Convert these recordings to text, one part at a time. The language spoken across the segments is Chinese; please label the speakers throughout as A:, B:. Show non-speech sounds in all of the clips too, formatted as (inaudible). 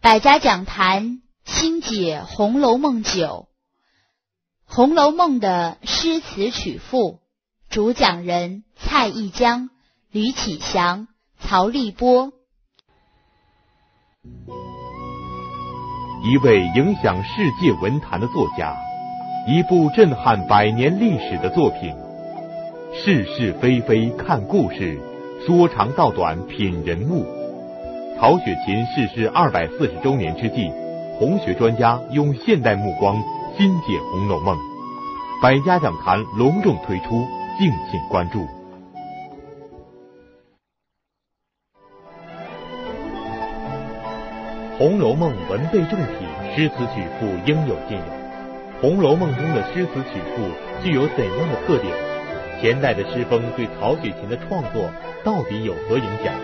A: 百家讲坛新解《红楼梦》九，《红楼梦》的诗词曲赋，主讲人蔡一江、吕启祥、曹立波。
B: 一位影响世界文坛的作家，一部震撼百年历史的作品。是是非非看故事，说长道短品人物。曹雪芹逝世二百四十周年之际，红学专家用现代目光新解《红楼梦》，百家讲坛隆重推出，敬请关注。《红楼梦》文背重体，诗词曲赋应有尽有。《红楼梦》中的诗词曲赋具有怎样的特点？前代的诗风对曹雪芹的创作到底有何影响？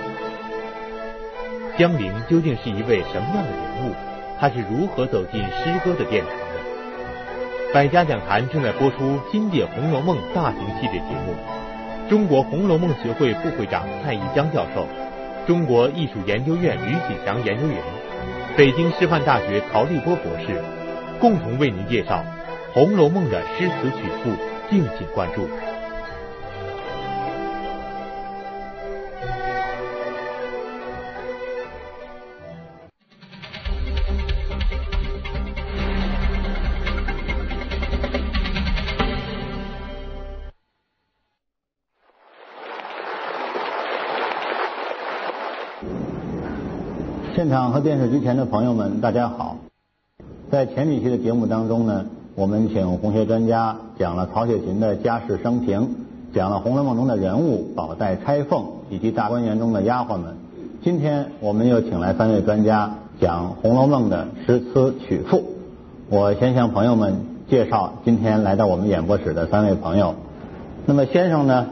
B: 江陵究竟是一位什么样的人物？他是如何走进诗歌的殿堂的？百家讲坛正在播出经典《红楼梦》大型系列节目。中国红楼梦学会副会长蔡一江教授，中国艺术研究院吕启祥研究员，北京师范大学曹立波博士，共同为您介绍《红楼梦》的诗词曲赋，敬请关注。
C: 现场和电视机前的朋友们，大家好。在前几期的节目当中呢，我们请红学专家讲了曹雪芹的家世生平，讲了《红楼梦》中的人物宝黛钗凤以及大观园中的丫鬟们。今天我们又请来三位专家讲《红楼梦》的诗词曲赋。我先向朋友们介绍今天来到我们演播室的三位朋友。那么先生呢，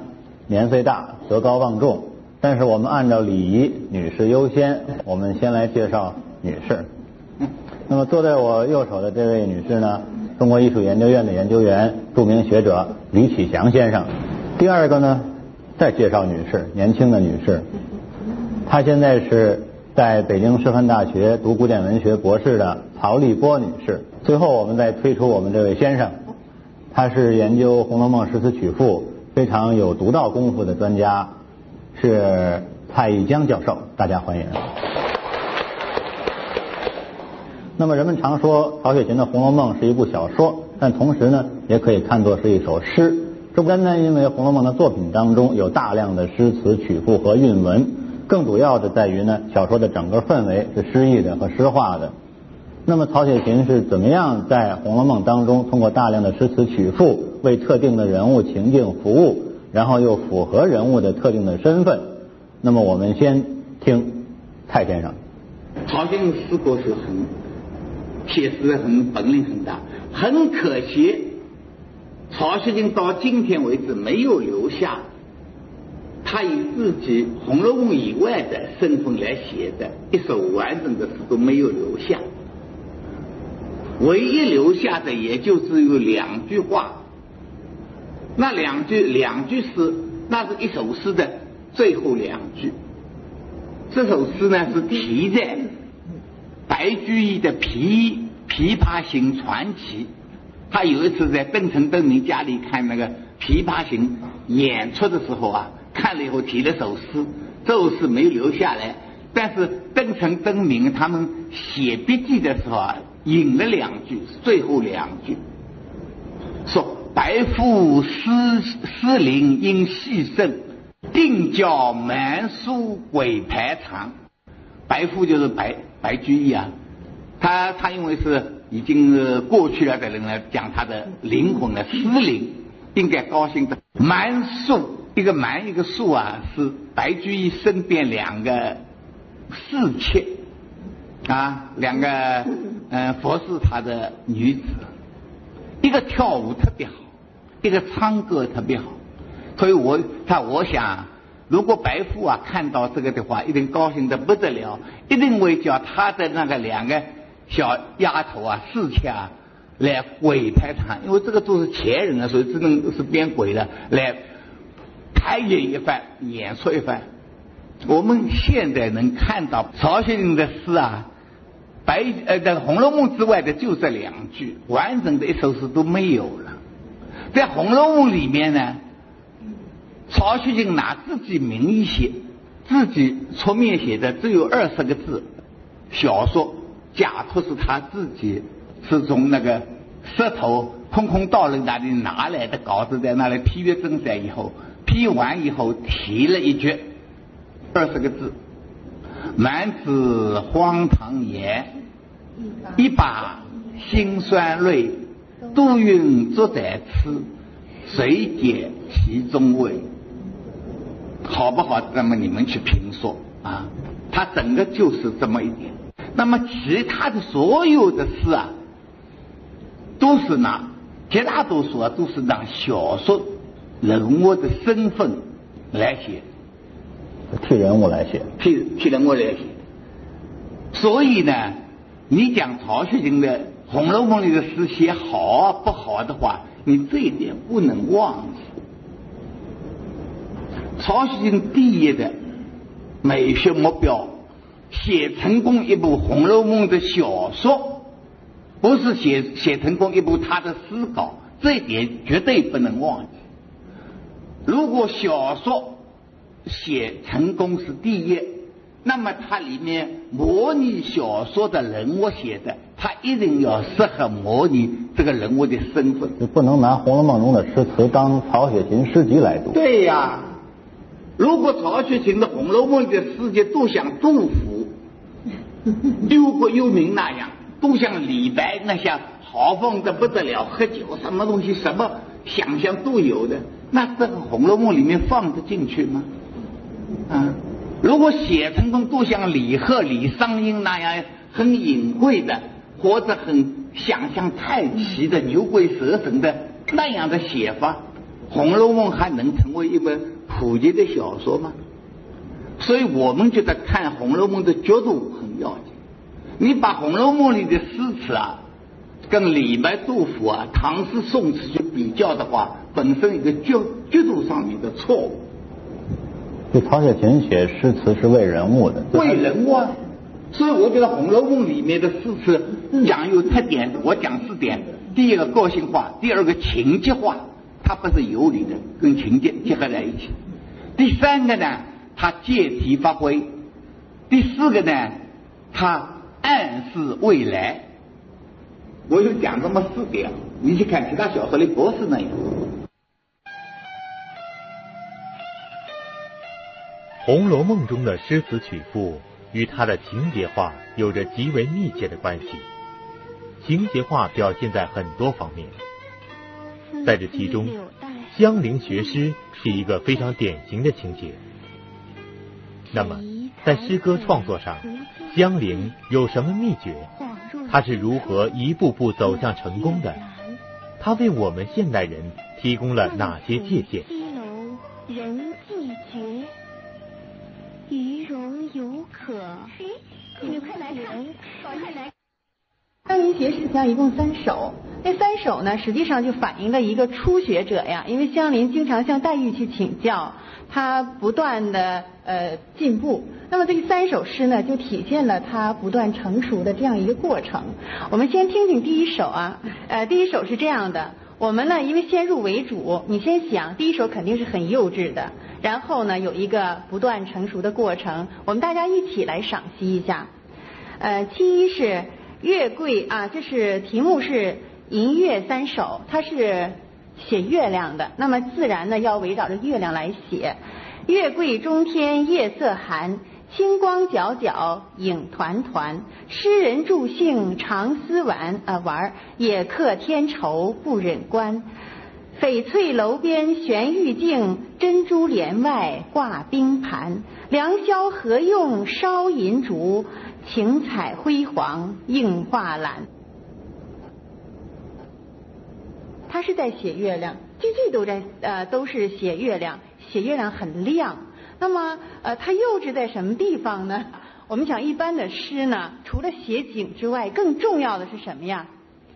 C: 年岁大，德高望重。但是我们按照礼仪，女士优先。我们先来介绍女士。那么坐在我右手的这位女士呢，中国艺术研究院的研究员、著名学者李启祥先生。第二个呢，再介绍女士，年轻的女士。她现在是在北京师范大学读古典文学博士的曹立波女士。最后我们再推出我们这位先生，他是研究《红楼梦》诗词曲赋非常有独到功夫的专家。是蔡一江教授，大家欢迎。那么人们常说曹雪芹的《红楼梦》是一部小说，但同时呢，也可以看作是一首诗。这不单单因为《红楼梦》的作品当中有大量的诗词曲赋和韵文，更主要的在于呢，小说的整个氛围是诗意的和诗化的。那么曹雪芹是怎么样在《红楼梦》当中通过大量的诗词曲赋为特定的人物情境服务？然后又符合人物的特定的身份，那么我们先听蔡先生。
D: 曹雪芹诗歌是很写诗很本领很大，很可惜，曹雪芹到今天为止没有留下他以自己《红楼梦》以外的身份来写的一首完整的诗都没有留下，唯一留下的也就只有两句话。那两句两句诗，那是一首诗的最后两句。这首诗呢是题在白居易的《琵琵琶行传奇》。他有一次在邓城邓明家里看那个《琵琶行》演出的时候啊，看了以后提了首诗，这首诗没留下来。但是邓城邓明他们写笔记的时候啊，引了两句，最后两句说。白赋诗诗灵应细胜，定教蛮书鬼排场。白赋就是白白居易啊，他他因为是已经是过去了的人来讲他的灵魂的失灵，应该高兴的。蛮书一个蛮一个书啊，是白居易身边两个侍妾啊，两个嗯服侍他的女子，一个跳舞特别好。一个唱歌特别好，所以我他我想，如果白富啊看到这个的话，一定高兴的不得了，一定会叫他的那个两个小丫头啊、侍妾啊来鬼拍他，因为这个都是前人啊，所以只能是变鬼的来排演一番、演出一番。我们现在能看到曹雪芹的诗啊，白呃，在《红楼梦》之外的就这两句，完整的一首诗都没有了。在《红楼梦》里面呢，曹雪芹拿自己名义写，自己出面写的只有二十个字小说，假托是他自己是从那个石头空空道人那里拿来的稿子，在那里批阅正载以后，批完以后提了一句二十个字。满纸荒唐言，一把辛酸泪，杜云作在此，谁解其中味？好不好？那么你们去评说啊。他整个就是这么一点。那么其他的所有的诗啊，都是拿绝大多数啊，都是拿小说人物的身份来写。
C: 替人物来写，
D: 替替人物来写。所以呢，你讲曹雪芹的《红楼梦》里的诗写好不好的话，你这一点不能忘记。曹雪芹第一的美学目标，写成功一部《红楼梦》的小说，不是写写成功一部他的诗稿，这一点绝对不能忘记。如果小说，写成功是第一，那么它里面模拟小说的人物写的，它一定要适合模拟这个人物的身份。
C: 就不能拿《红楼梦》中的诗词当曹雪芹诗集来读。
D: 对呀，如果曹雪芹的《红楼梦》的诗集都像杜甫、(laughs) 忧国忧民那样，都像李白那样豪放的不得了，喝酒什么东西什么想象都有的，那这个《红楼梦》里面放得进去吗？啊，如果写成功都像李贺、李商隐那样很隐晦的，或者很想象太奇的牛鬼蛇神的那样的写法，《红楼梦》还能成为一本普及的小说吗？所以我们觉得看《红楼梦》的角度很要紧。你把《红楼梦》里的诗词啊，跟李白、杜甫啊、唐诗、宋词去比较的话，本身一个角角度上面的错误。
C: 就曹雪芹写诗词是为人物的，
D: 为人物，啊。所以我觉得《红楼梦》里面的诗词讲有特点，我讲四点：第一个个性化，第二个情节化，它不是有理的，跟情节结合在一起；第三个呢，它借题发挥；第四个呢，它暗示未来。我就讲这么四点，你去看其他小说的不是那样。
B: 《红楼梦》中的诗词曲赋与它的情节化有着极为密切的关系。情节化表现在很多方面，在这其中，江陵学诗是一个非常典型的情节。那么，在诗歌创作上，江陵有什么秘诀？他是如何一步步走向成功的？他为我们现代人提供了哪些借鉴？
E: 香菱学诗讲一共三首，那三首呢，实际上就反映了一个初学者呀。因为香菱经常向黛玉去请教，她不断的呃进步。那么这三首诗呢，就体现了她不断成熟的这样一个过程。我们先听听第一首啊，呃，第一首是这样的。我们呢，因为先入为主，你先想，第一首肯定是很幼稚的，然后呢，有一个不断成熟的过程。我们大家一起来赏析一下。呃，其一是。月桂啊，这是题目是银月三首，它是写月亮的。那么自然呢，要围绕着月亮来写。月桂中天夜色寒，清光皎皎影团团。诗人助兴常思玩啊玩，也客添愁不忍观。翡翠楼边悬玉镜，珍珠帘外挂冰盘。良宵何用烧银烛？晴彩辉煌映画栏，他是在写月亮，句句都在呃都是写月亮，写月亮很亮。那么呃，它幼稚在什么地方呢？(laughs) 我们讲一般的诗呢，除了写景之外，更重要的是什么呀？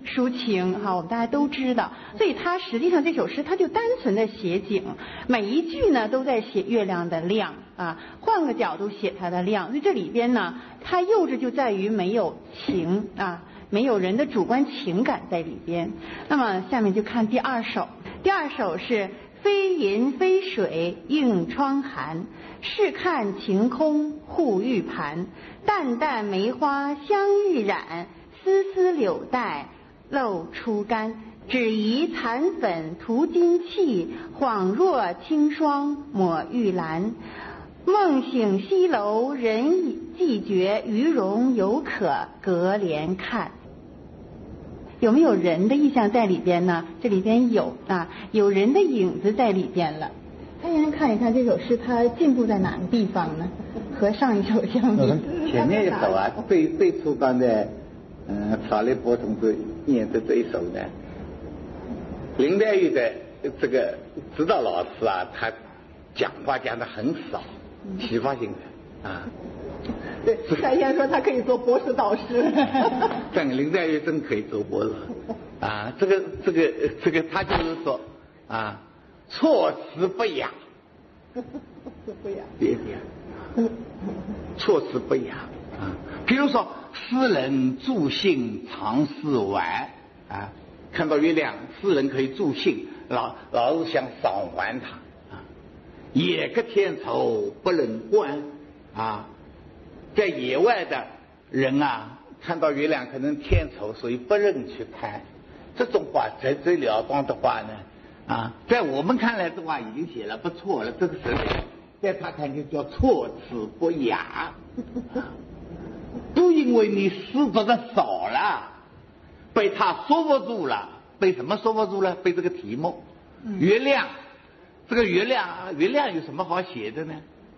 E: 抒情哈，我们大家都知道，所以它实际上这首诗它就单纯的写景，每一句呢都在写月亮的亮啊，换个角度写它的亮，所以这里边呢，它幼稚就在于没有情啊，没有人的主观情感在里边。那么下面就看第二首，第二首是飞银飞水映窗寒，试看晴空护玉盘，淡淡梅花香欲染，丝丝柳带。露初干，只疑残粉涂金器，恍若清霜抹玉兰。梦醒西楼人已寂绝，余容犹可隔帘看。有没有人的意象在里边呢？这里边有啊，有人的影子在里边了。大家看一看这首诗，它进步在哪个地方呢？和上一首相比，(laughs)
D: 前面一首啊，(laughs) 最最初刚的。嗯，曹立波同志念的这一首呢，林黛玉的这个指导老师啊，他讲话讲的很少，启发性的啊。
E: 对，蔡先说他可以做博士导师。(laughs)
D: 但林黛玉真可以做博士啊！这个这个这个，他就是说啊，措辞不雅。
E: 不雅。
D: 别别。措辞不雅啊，比如说。诗人助兴常是玩啊，看到月亮，诗人可以助兴，老老是想赏玩它啊。野个天愁不能观啊，在野外的人啊，看到月亮可能天愁，所以不忍去看。这种话直截了当的话呢啊，在我们看来的话已经写了不错了，这个时候在他看就叫措辞不雅。都因为你诗读的少了，被他说不住了。被什么说不住了？被这个题目，月亮。这个月亮，月亮有什么好写的呢？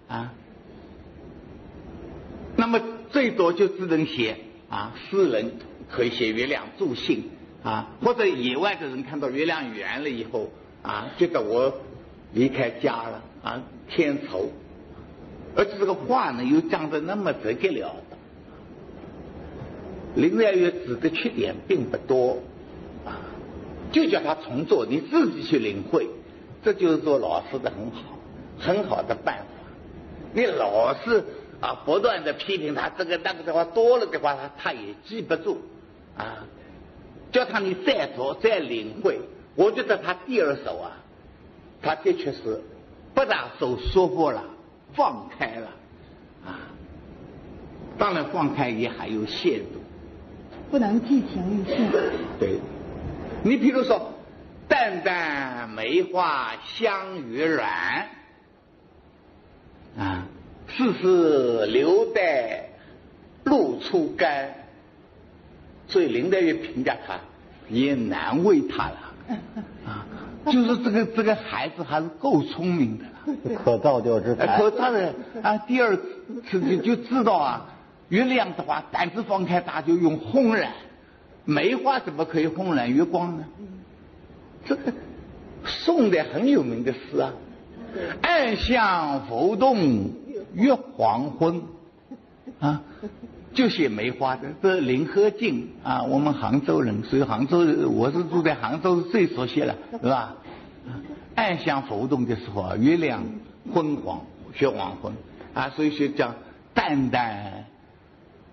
D: 啊？那么最多就只能写啊，诗人可以写月亮助兴啊，或者野外的人看到月亮圆了以后啊，觉得我离开家了啊，天愁。而且这个话呢，又讲的那么直截了当。林黛玉指的缺点并不多啊，就叫他重做，你自己去领会，这就是做老师的很好很好的办法。你老是啊不断的批评他这个那个的话多了的话，他他也记不住啊。叫他你再读再领会，我觉得他第二首啊，他的确是不大受束缚了，放开了啊。当然放开也还有限度。
E: 不能寄情于性。
D: 对，你比如说，淡淡梅花香于软，啊，丝丝留待露初干，所以林黛玉评价他也难为他了，(laughs) 啊，就是这个这个孩子还是够聪明的 (laughs)
C: 了，可造就之才。
D: 可他的啊，第二次就就知道啊。月亮的话，胆子放开，大就用轰然。梅花怎么可以轰然月光呢？这个宋代很有名的诗啊。暗香浮动月黄昏啊，就写梅花的。这林和靖啊，我们杭州人，所以杭州我是住在杭州是，最熟悉了，是吧？暗香浮动的时候啊，月亮昏黄，月黄昏啊，所以说讲淡淡。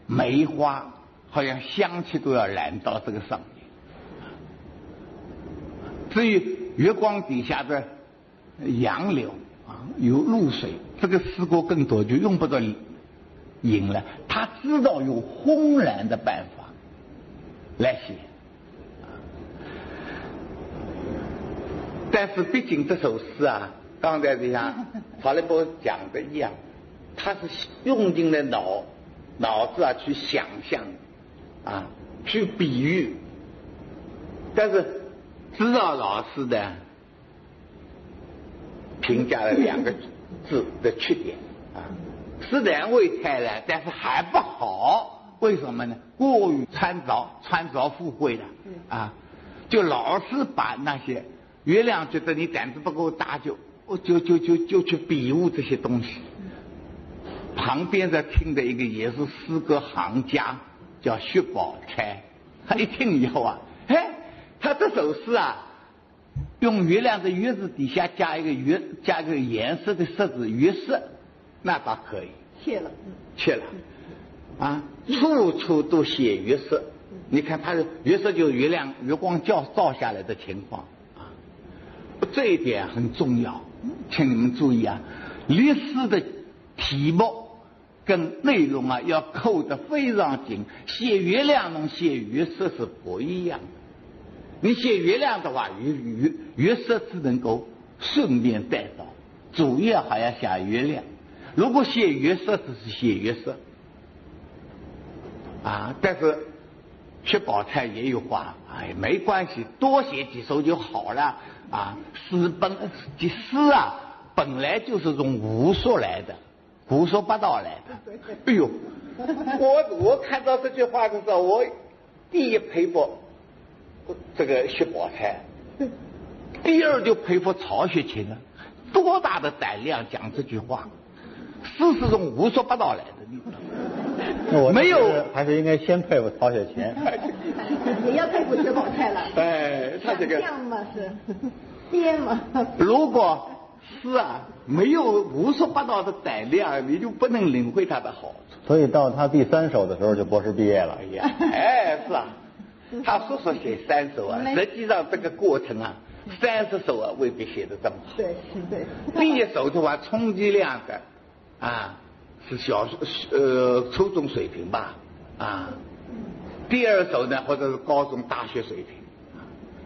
D: 梅花好像香气都要染到这个上面。至于月光底下的杨柳啊，有露水，这个诗歌更多就用不着引了。他知道有轰然的办法来写，但是毕竟这首诗啊，刚才就像 (laughs) 法利波讲的一样，他是用尽了脑。脑子啊，去想象啊，去比喻，但是知道老师的评价了两个字的缺点啊，是难为太了，但是还不好。为什么呢？过于穿着穿着富贵了啊，就老是把那些月亮觉得你胆子不够大，就就就就就去比喻这些东西。旁边在听的一个也是诗歌行家，叫薛宝钗。他一听以后啊，哎他这首诗啊，用月亮的月字底下加一个月，加一个颜色的色字月色，那倒可以。
E: 谢了，
D: 切了，啊，处处都写月色。你看它的月色就是月亮月光照照下来的情况啊，这一点很重要，请你们注意啊，历史的题目跟内容啊要扣得非常紧，写月亮跟写月色是不一样的。你写月亮的话，月月月色只能够顺便带到，主要还要写月亮。如果写月色，只是写月色啊。但是薛宝钗也有话，哎，没关系，多写几首就好了啊。诗本这诗啊，本来就是从胡说来的，胡说八道来的。哎呦，我我看到这句话的时候，我第一佩服这个薛宝钗，第二就佩服曹雪芹了，多大的胆量讲这句话。事实中胡说八道来
C: 的，(laughs)
D: 没有，
C: 还是应该先佩服曹雪芹，
E: 也要佩服薛宝钗了。
D: 哎，他这个
E: 像嘛是编嘛。
D: 如果是啊没有胡说八道的胆量，你就不能领会他的好处。
C: 所以到他第三首的时候就博士毕业了。
D: 哎呀，哎是啊，他说说写三首啊，实际上这个过程啊，三十首啊未必写的这么好。
E: 对，是对。
D: 第一首的话，冲击量的。啊，是小呃初中水平吧，啊，第二首呢或者是高中大学水平，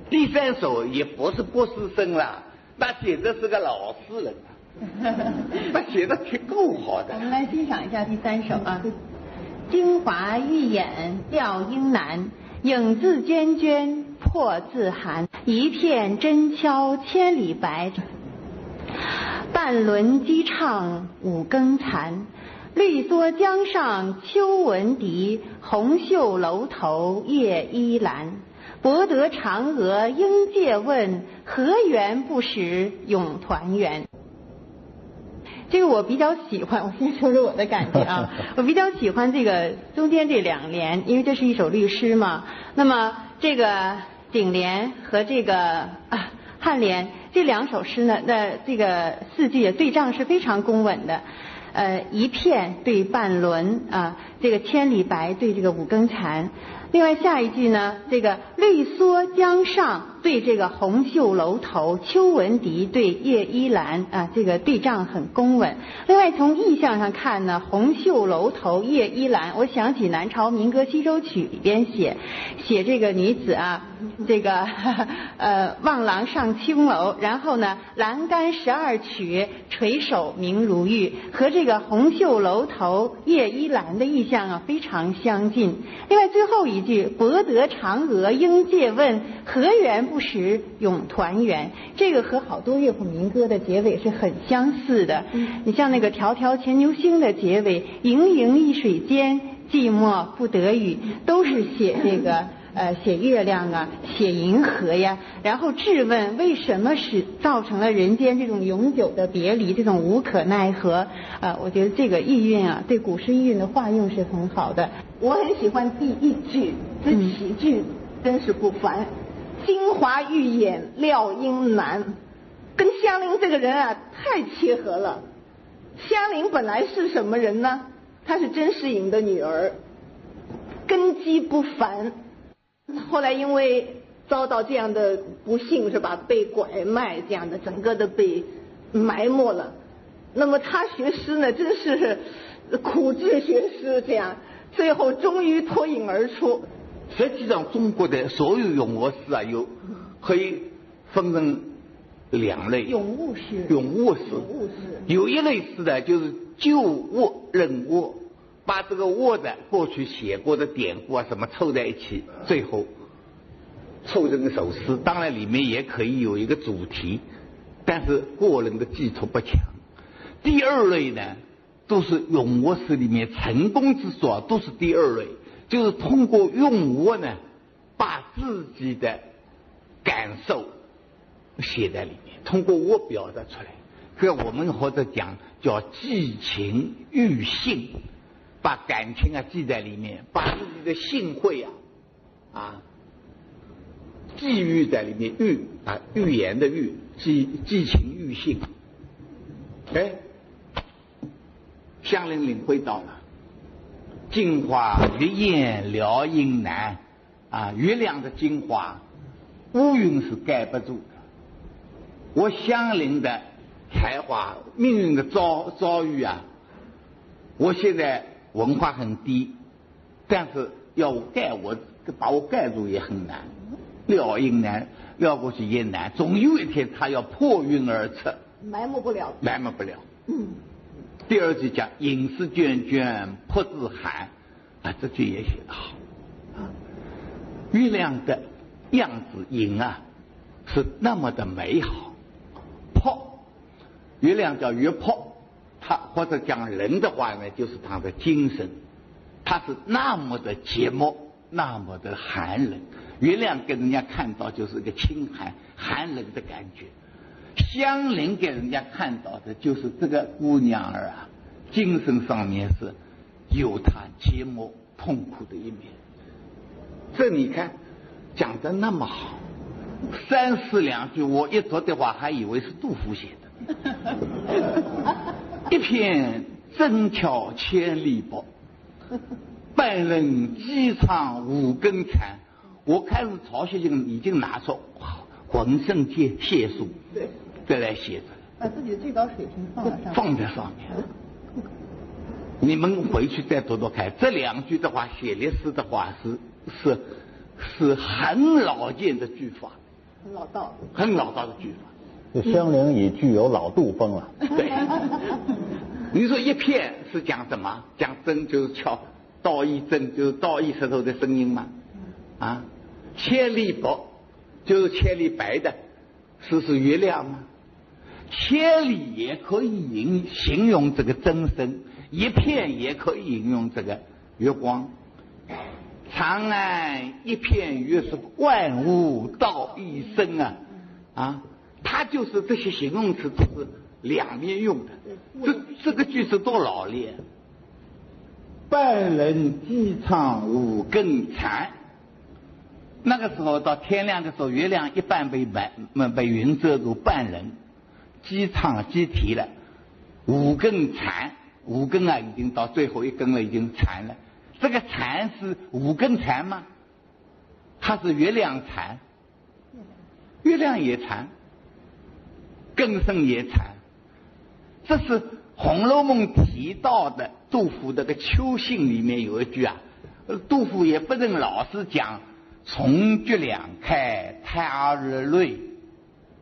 D: 第三首也不是博士生了，那简直是个老实人。了，那写的挺够好的。
E: 我们来欣赏一下第三首啊，京华玉眼吊英男，影自娟娟破自寒，一片真敲千里白。半轮鸡唱五更残，绿蓑江上秋闻笛，红袖楼头夜依阑。博得嫦娥应借问，何缘不识永团圆？这个我比较喜欢，我先说说我的感觉啊，(laughs) 我比较喜欢这个中间这两联，因为这是一首律诗嘛。那么这个颈联和这个啊。颔联这两首诗呢，那这个四句对仗是非常工稳的，呃，一片对半轮啊，这个千里白对这个五更残。另外下一句呢，这个绿蓑江上对这个红袖楼头，秋闻笛对叶依兰啊，这个对仗很工稳。另外从意象上看呢，红袖楼头叶依兰，我想起南朝民歌《西洲曲》里边写写这个女子啊，这个 (laughs) 呃望郎上青楼，然后呢栏杆十二曲，垂首明如玉，和这个红袖楼头叶依兰的意象啊非常相近。另外最后。一句博得嫦娥应借问，何缘不识永团圆？这个和好多乐府民歌的结尾是很相似的。你像那个《迢迢牵牛星》的结尾，“盈盈一水间，寂寞不得语”，都是写这个 (laughs) 呃写月亮啊，写银河呀，然后质问为什么使造成了人间这种永久的别离，这种无可奈何啊？我觉得这个意蕴啊，对古诗意蕴的化用是很好的。我很喜欢第一句，这起句真是不凡。金华玉眼廖英男，跟香菱这个人啊太切合了。香菱本来是什么人呢？她是甄士隐的女儿，根基不凡。后来因为遭到这样的不幸，是吧？被拐卖这样的，整个的被埋没了。那么她学诗呢，真是苦志学诗这样。最后终于脱颖而出。
D: 实际上，中国的所有咏物诗啊，有可以分成两类。咏物诗。
E: 咏物诗。
D: 有一类诗呢，就是就物认物，把这个物的过去写过的典故啊什么凑在一起，最后凑成一首诗。当然，里面也可以有一个主题，但是个人的基础不强。第二类呢？都是咏物诗里面成功之作，都是第二类，就是通过用我呢，把自己的感受写在里面，通过我表达出来。这我们或者讲叫寄情喻性，把感情啊记在里面，把自己的性会啊啊寄寓在里面，寓啊，寓言的寓，寄寄情寓性。哎，香菱领会到了，镜花月艳撩阴难啊，月亮的精华，乌云是盖不住的。我相邻的才华，命运的遭遭遇啊，我现在文化很低，但是要我盖我把我盖住也很难，撩阴难，撩过去也难，总有一天他要破云而出。
E: 埋没不了。
D: 埋没不了。嗯。第二句讲“影视卷卷破自寒”，啊，这句也写得好。啊，月亮的样子影啊，是那么的美好。破，月亮叫月破，它或者讲人的话呢，就是他的精神，他是那么的寂寞，那么的寒冷。月亮给人家看到就是一个清寒、寒冷的感觉。香菱给人家看到的就是这个姑娘儿啊，精神上面是有她寂寞痛苦的一面。这你看讲的那么好，三四两句，我一读的话还以为是杜甫写的。(laughs) 一片真巧千里薄，半人机场五更残。我看是曹雪芹已经拿出浑身解解数。对。再来写
E: 把自己的最高水平放在上，
D: 放在上面。你们回去再读读看，这两句的话，写历史的话是是是很老见的句法，
E: 很老道，
D: 很老道的句法。
C: 这香菱已具有老杜风了。
D: 对，(laughs) 你说一片是讲什么？讲针就是敲道一针，就是道一石头的声音嘛？啊，千里薄就是千里白的，是是月亮吗？千里也可以形形容这个真身，一片也可以形容这个月光。长安一片月是万物道一生啊啊，它就是这些形容词都是两面用的。这这个句子多老练。半人机场五更残，那个时候到天亮的时候，月亮一半被白被云遮住，半人。机场机提了，五根残，五根啊，已经到最后一根了，已经残了。这个残是五根残吗？它是月亮残，月亮也残，根生也残。这是《红楼梦》提到的杜甫那个《秋兴》里面有一句啊，杜甫也不能老是讲“从菊两开太日泪”。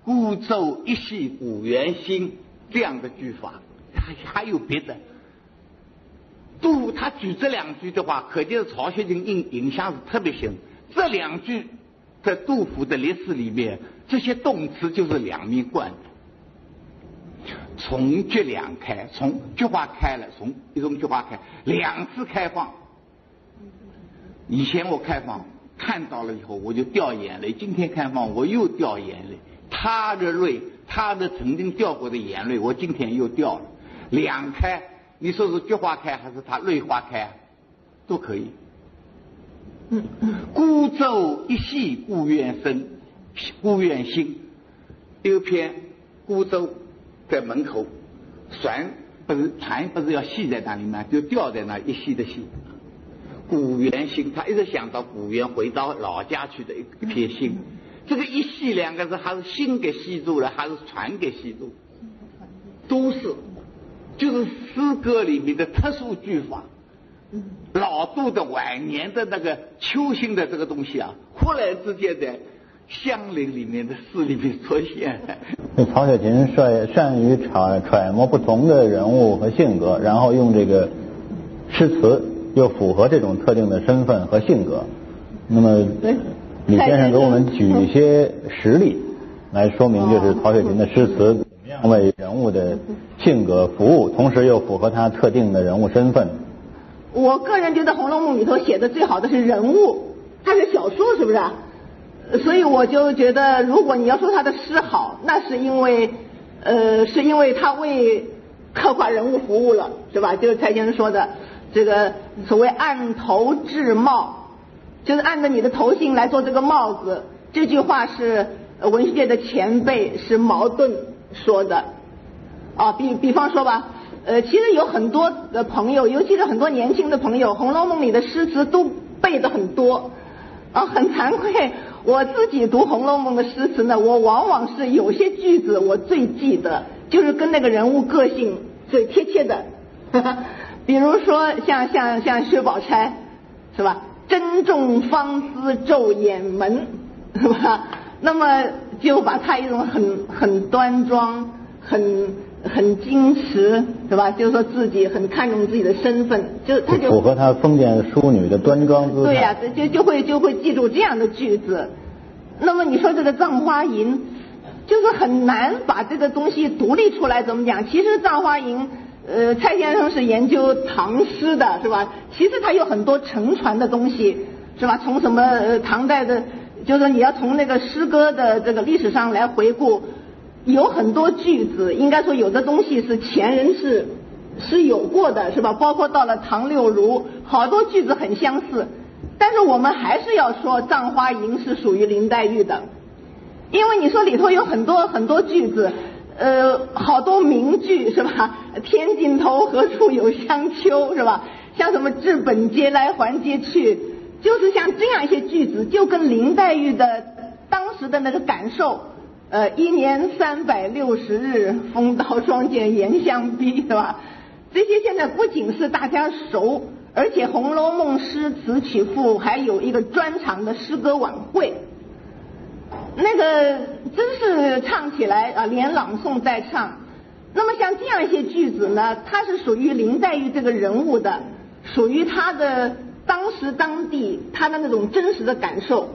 D: 孤舟一系古原心这样的句法，还还有别的。杜甫他举这两句的话，可见是曹雪芹影影响是特别深。这两句在杜甫的历史里面，这些动词就是两面贯的。从菊两开，从菊花开了，从一种菊花开，两次开放。以前我开放看到了以后，我就掉眼泪；今天开放，我又掉眼泪。他的泪，他的曾经掉过的眼泪，我今天又掉了。两开，你说是菊花开还是他泪花开，都可以。孤舟一系故园深，故园心。有篇孤舟在门口，船不是船不是要系在那里吗？就吊在那一系的系。古园心，他一直想到古园，回到老家去的一一片心。这个一系两个字，还是心给系住了，还是船给系住？都是，就是诗歌里面的特殊句法。老杜的晚年的那个秋兴的这个东西啊，忽然之间在乡邻里面的诗里面出现。(laughs)
C: 那曹雪芹善善于揣揣摩不同的人物和性格，然后用这个诗词又符合这种特定的身份和性格。那么。李先生给我们举一些实例，来说明就是曹雪芹的诗词怎么样为人物的性格服务，同时又符合他特定的人物身份。
E: 我个人觉得《红楼梦》里头写的最好的是人物，它是小说，是不是？所以我就觉得，如果你要说他的诗好，那是因为，呃，是因为他为刻画人物服务了，是吧？就是蔡先生说的这个所谓案头制貌。就是按照你的头型来做这个帽子，
F: 这句话是文学界的前辈是茅盾说的。啊，比比方说吧，呃，其实有很多的朋友，尤其是很多年轻的朋友，《红楼梦》里的诗词都背的很多。啊，很惭愧，我自己读《红楼梦》的诗词呢，我往往是有些句子我最记得，就是跟那个人物个性最贴切的。(laughs) 比如说像像像薛宝钗，是吧？珍重芳姿昼掩门，是吧？那么就把他一种很很端庄、很很矜持，是吧？就是说自己很看重自己的身份，就他就
C: 符合他封建淑女的端庄姿态。
F: 对呀、就就会就会记住这样的句子。那么你说这个《葬花吟》，就是很难把这个东西独立出来，怎么讲？其实《葬花吟》。呃，蔡先生是研究唐诗的，是吧？其实他有很多承传的东西，是吧？从什么呃唐代的，就是你要从那个诗歌的这个历史上来回顾，有很多句子，应该说有的东西是前人是是有过的，是吧？包括到了唐六儒，好多句子很相似，但是我们还是要说《葬花吟》是属于林黛玉的，因为你说里头有很多很多句子。呃，好多名句是吧？(laughs) 天尽头，何处有香丘是吧？像什么至本皆来还皆去，就是像这样一些句子，就跟林黛玉的当时的那个感受，呃，一年三百六十日，风刀霜剑严相逼，是吧？这些现在不仅是大家熟，而且《红楼梦》诗词曲赋还有一个专场的诗歌晚会。那个真是唱起来啊，连朗诵带唱。那么像这样一些句子呢，它是属于林黛玉这个人物的，属于她的当时当地她的那种真实的感受，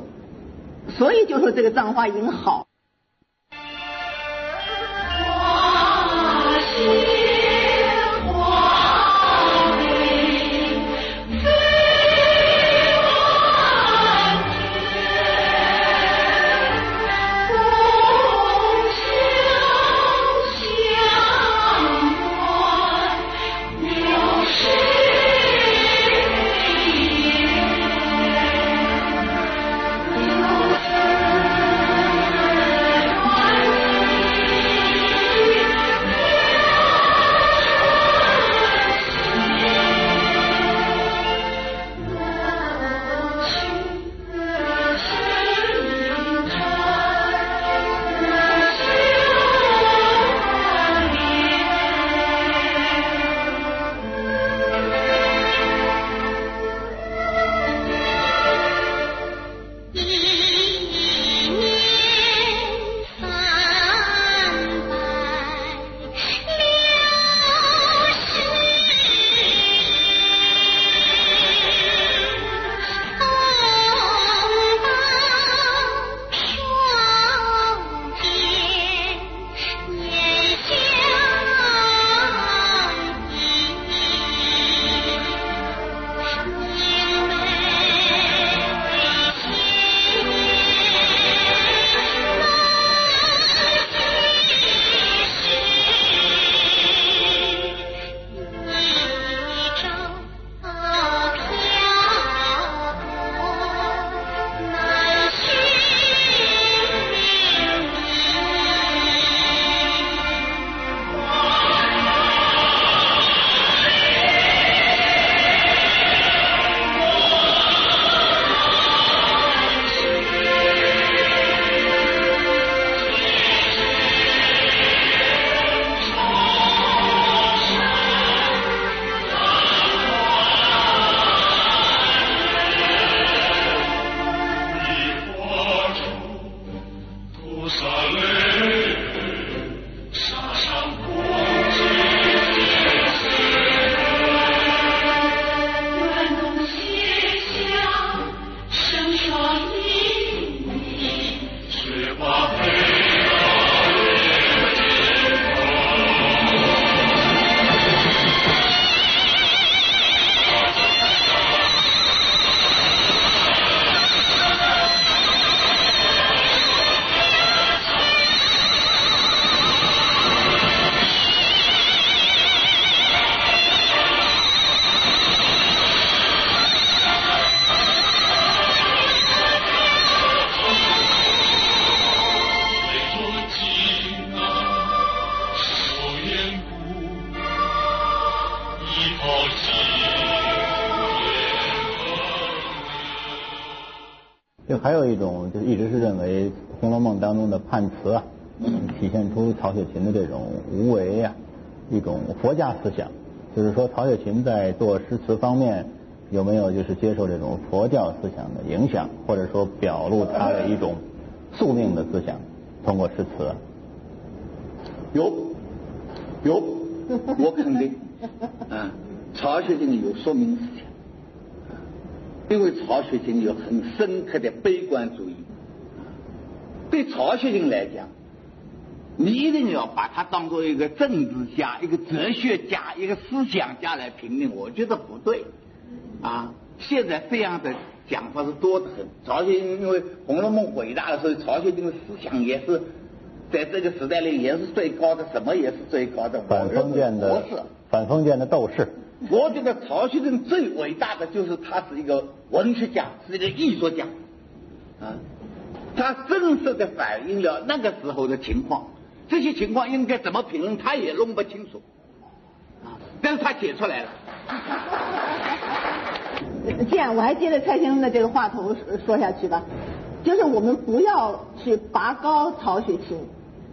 F: 所以就说这个《葬花吟》好。
C: 曹雪芹的这种无为呀，一种佛家思想。就是说，曹雪芹在做诗词方面有没有就是接受这种佛教思想的影响，或者说表露他的一种宿命的思想，通过诗词？
D: 有，有，我肯定，啊，曹雪芹有宿命思想。因为曹雪芹有很深刻的悲观主义，对曹雪芹来讲，你一定要把他当做一个政治家、一个哲学家、一个思想家来评定，我觉得不对。啊，现在这样的讲法是多得很。曹雪芹因为《红楼梦》伟大的时候，曹雪芹的思想也是在这个时代里也是最高的，什么也是最高的。
C: 反封建的反封建的斗士。
D: 我觉得曹雪芹最伟大的就是他是一个文学家，是一个艺术家，啊，他真实的反映了那个时候的情况，这些情况应该怎么评论，他也弄不清楚，啊，但是他写出来了。
F: 这样，我还接着蔡先生的这个话头说下去吧，就是我们不要去拔高曹雪芹，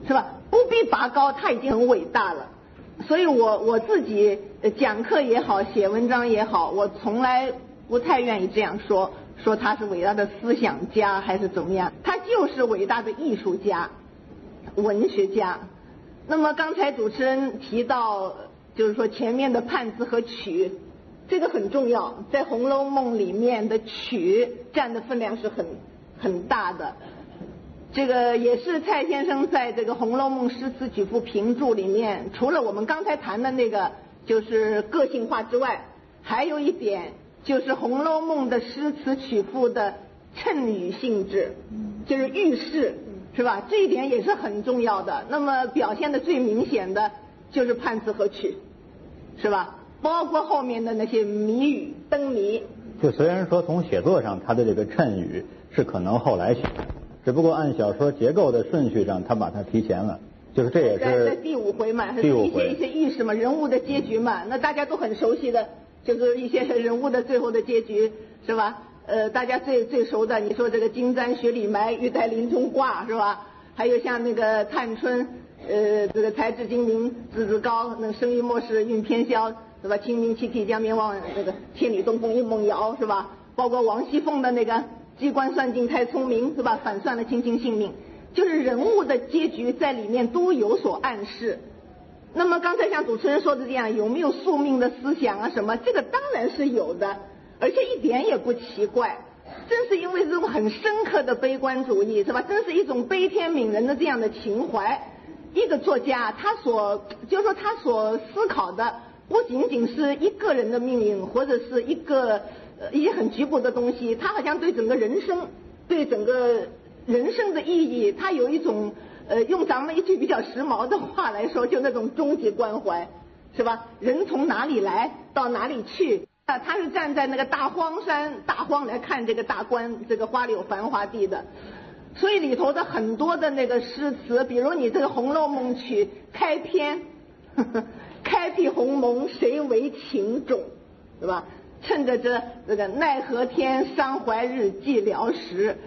F: 是吧？不必拔高，他已经很伟大了。所以我我自己讲课也好，写文章也好，我从来不太愿意这样说，说他是伟大的思想家还是怎么样，他就是伟大的艺术家、文学家。那么刚才主持人提到，就是说前面的判词和曲，这个很重要，在《红楼梦》里面的曲占的分量是很很大的。这个也是蔡先生在这个《红楼梦诗词曲赋评注》里面，除了我们刚才谈的那个就是个性化之外，还有一点就是《红楼梦》的诗词曲赋的衬语性质，就是喻饰，是吧？这一点也是很重要的。那么表现的最明显的就是判词和曲，是吧？包括后面的那些谜语、灯谜。
C: 就虽然说从写作上，他的这个衬语是可能后来写的。只不过按小说结构的顺序上，他把它提前了，就是这也是
F: 在第五回嘛，
C: 第五
F: 一些一些意识嘛，人物的结局嘛，那大家都很熟悉的，就是一些人物的最后的结局，是吧？呃，大家最最熟的，你说这个金簪雪里埋，玉带林中挂，是吧？还有像那个探春，呃，这个才智精明，资质高，那生于末世运偏消，是吧？清明泣涕江边望，这个千里东风一梦遥，是吧？包括王熙凤的那个。机关算尽太聪明，是吧？反算了卿卿性命，就是人物的结局在里面都有所暗示。那么刚才像主持人说的这样，有没有宿命的思想啊？什么？这个当然是有的，而且一点也不奇怪。正是因为这种很深刻的悲观主义，是吧？真是一种悲天悯人的这样的情怀。一个作家，他所就是说他所思考的，不仅仅是一个人的命运，或者是一个。一些很局部的东西，他好像对整个人生，对整个人生的意义，他有一种呃，用咱们一句比较时髦的话来说，就那种终极关怀，是吧？人从哪里来到哪里去他是站在那个大荒山大荒来看这个大观这个花柳繁华地的，所以里头的很多的那个诗词，比如你这个《红楼梦》曲开篇，(laughs) 开辟鸿蒙，谁为情种，对吧？趁着这这个奈何天，伤怀日，寂寥时，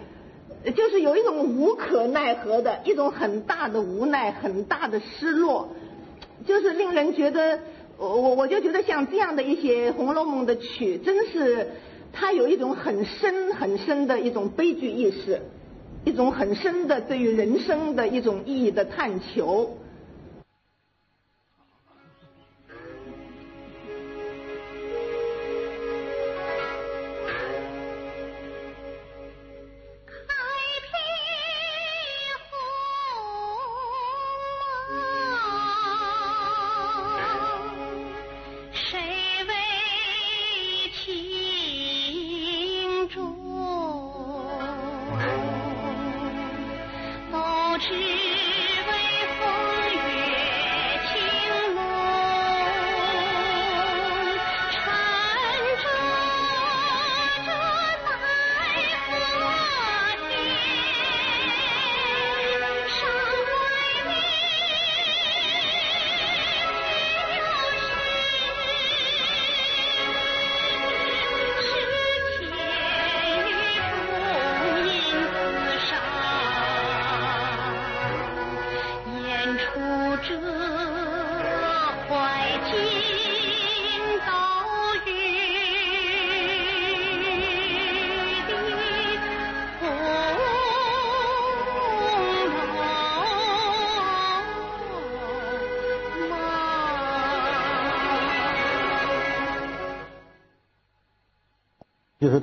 F: 就是有一种无可奈何的一种很大的无奈，很大的失落，就是令人觉得，我我我就觉得像这样的一些《红楼梦》的曲，真是它有一种很深很深的一种悲剧意识，一种很深的对于人生的一种意义的探求。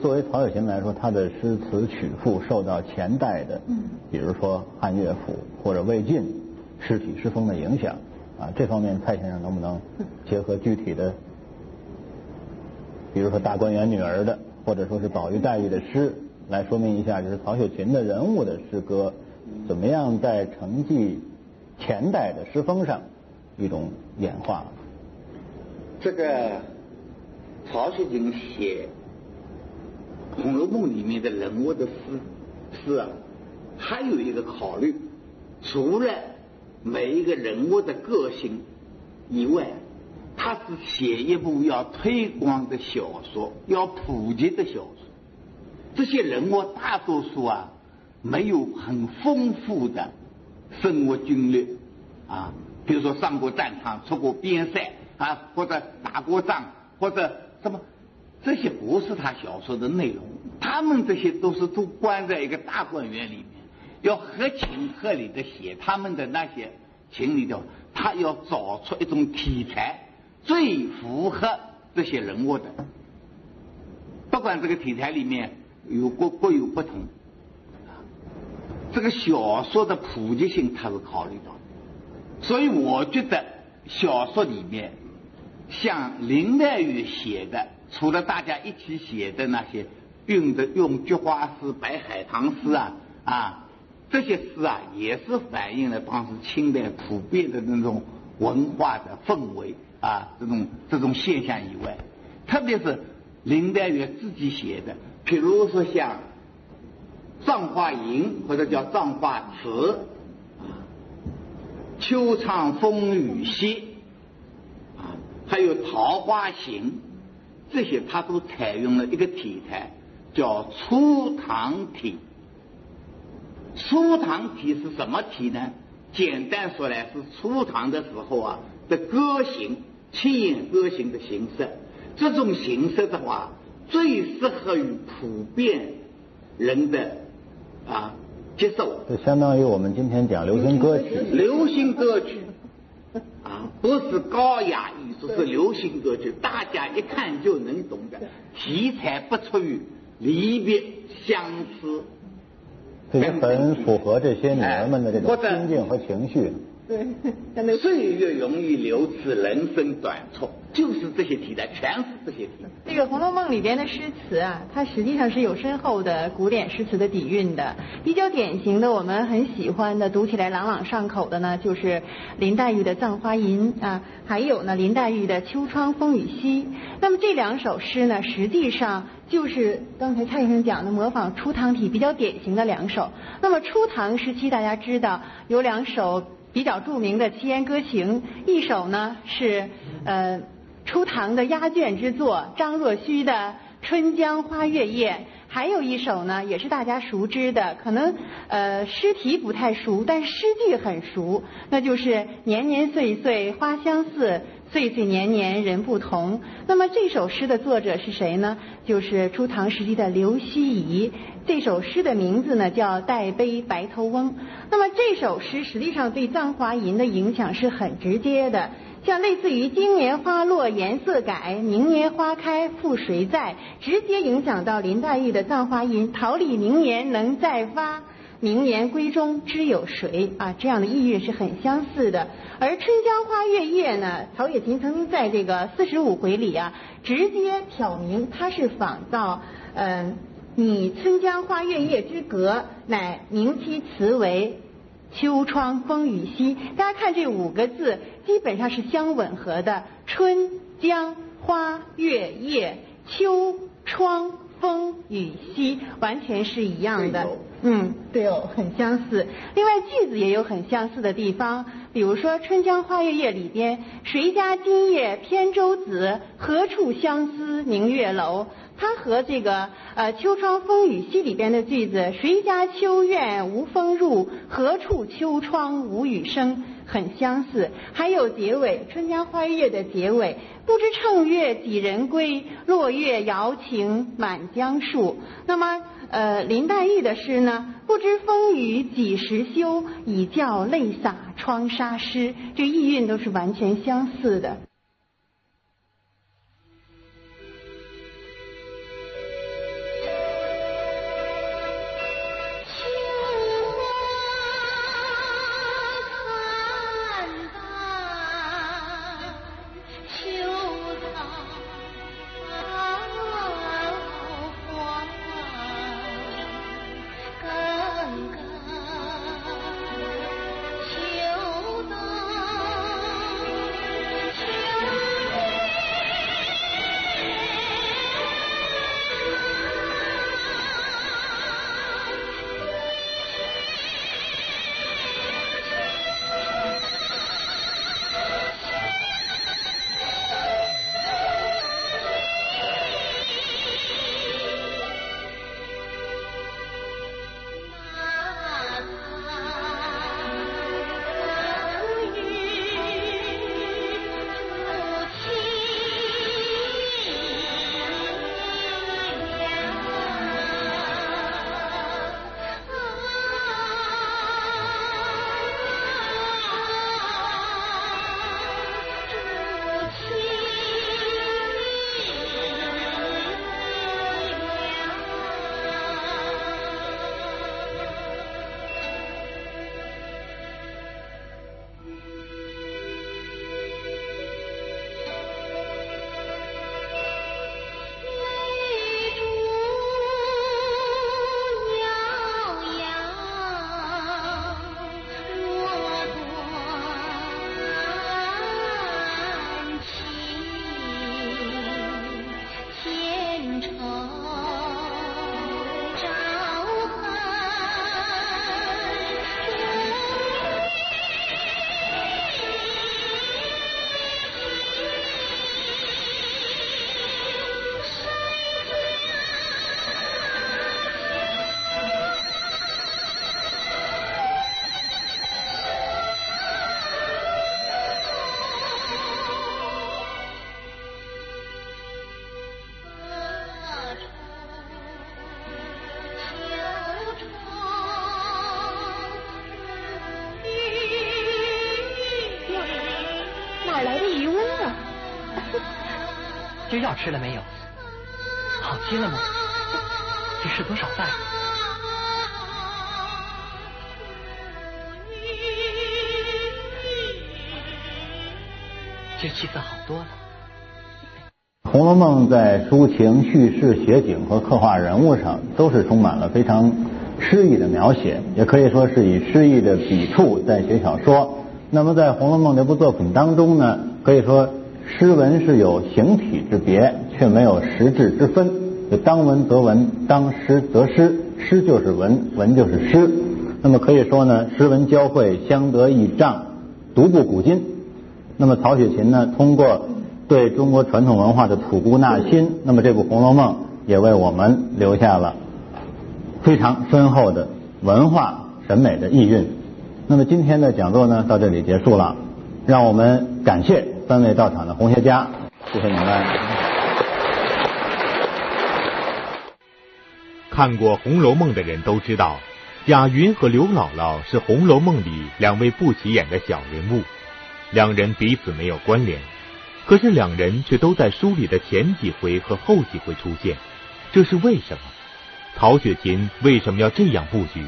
C: 作为曹雪芹来说，他的诗词曲赋受到前代的，
E: 嗯，
C: 比如说汉乐府或者魏晋诗体诗风的影响啊，这方面蔡先生能不能结合具体的，比如说大观园女儿的，或者说是宝玉黛玉的诗，来说明一下，就是曹雪芹的人物的诗歌怎么样在承继前代的诗风上一种演化？
D: 这个曹雪芹写《红楼梦》里面的人物的诗诗啊，还有一个考虑，除了每一个人物的个性以外，他是写一部要推广的小说，要普及的小说。这些人物大多数啊，没有很丰富的生活经历啊，比如说上过战场、出过边塞啊，或者打过仗，或者什么，这些不是他小说的内容。他们这些都是都关在一个大观园里面，要合情合理的写他们的那些情理的，他要找出一种题材最符合这些人物的，不管这个题材里面有各各有不同。这个小说的普及性他是考虑到的，所以我觉得小说里面像林黛玉写的，除了大家一起写的那些用的用菊花诗、白海棠诗啊啊这些诗啊，也是反映了当时清代普遍的那种文化的氛围啊，这种这种现象以外，特别是林黛玉自己写的，比如说像。葬花吟或者叫葬花词，啊，秋唱风雨歇，啊，还有桃花行，这些他都采用了一个题材，叫初唐体。初唐体是什么体呢？简单说来是初唐的时候啊的歌行，七言歌行的形式。这种形式的话，最适合于普遍人的。啊，接受
C: 就相当于我们今天讲流行歌曲，
D: 流行歌曲啊，不是高雅艺术，是流行歌曲，大家一看就能懂的，题材不出于离别相思，
C: 这也很符合这些女儿们的这种心境和情绪。
E: 对，
D: 岁月容易流逝，人生短促，就是这些题材，全是这些题材。
E: 这个《红楼梦》里边的诗词啊，它实际上是有深厚的古典诗词的底蕴的。比较典型的，我们很喜欢的，读起来朗朗上口的呢，就是林黛玉的《葬花吟》啊，还有呢林黛玉的《秋窗风雨夕》。那么这两首诗呢，实际上就是刚才蔡先生讲的模仿初唐体比较典型的两首。那么初唐时期，大家知道有两首。比较著名的七言歌行，一首呢是呃初唐的压卷之作张若虚的《春江花月夜》，还有一首呢也是大家熟知的，可能呃诗题不太熟，但诗句很熟，那就是年年岁岁花相似。岁岁年年人不同。那么这首诗的作者是谁呢？就是初唐时期的刘希夷。这首诗的名字呢叫《代悲白头翁》。那么这首诗实际上对《葬花吟》的影响是很直接的，像类似于“今年花落颜色改，明年花开复谁在”，直接影响到林黛玉的《葬花吟》：“桃李明年能再发。”明年闺中知有谁啊？这样的意蕴是很相似的。而《春江花月夜》呢，曹雪芹曾经在这个四十五回里啊，直接挑明他是仿造嗯，拟春江花月夜之格，乃明其词为秋窗风雨夕。大家看这五个字，基本上是相吻合的。春江花月夜，秋窗风雨夕，完全是一样的。嗯，对哦，很相似。另外句子也有很相似的地方，比如说《春江花月夜》里边“谁家今夜扁舟子，何处相思明月楼”，它和这个呃《秋窗风雨夕》里边的句子“谁家秋院无风入，何处秋窗无雨声”很相似。还有结尾《春江花月》的结尾“不知乘月几人归，落月摇情满江树”。那么。呃，林黛玉的诗呢，不知风雨几时休，已教泪洒窗纱湿，这意蕴都是完全相似的。
G: 好吃了没有？好些了吗？这是多少饭？这气色好多了。
C: 《红楼梦》在抒情、叙事、写景和刻画人物上，都是充满了非常诗意的描写，也可以说是以诗意的笔触在写小说。那么，在《红楼梦》这部作品当中呢，可以说诗文是有形体之别，却没有实质之分。就当文则文，当诗则诗，诗就是文，文就是诗。那么可以说呢，诗文交汇，相得益彰，独步古今。那么曹雪芹呢，通过对中国传统文化的吐故纳新，那么这部《红楼梦》也为我们留下了非常深厚的文化审美的意蕴。那么今天的讲座呢，到这里结束了，让我们感谢三位到场的红学家，谢谢你们。
B: 看过《红楼梦》的人都知道，贾云和刘姥姥是《红楼梦》里两位不起眼的小人物，两人彼此没有关联。可是两人却都在书里的前几回和后几回出现，这是为什么？曹雪芹为什么要这样布局？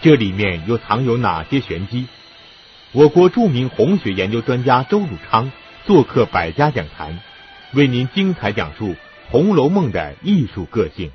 B: 这里面又藏有哪些玄机？我国著名红学研究专家周汝昌做客百家讲坛，为您精彩讲述《红楼梦》的艺术个性。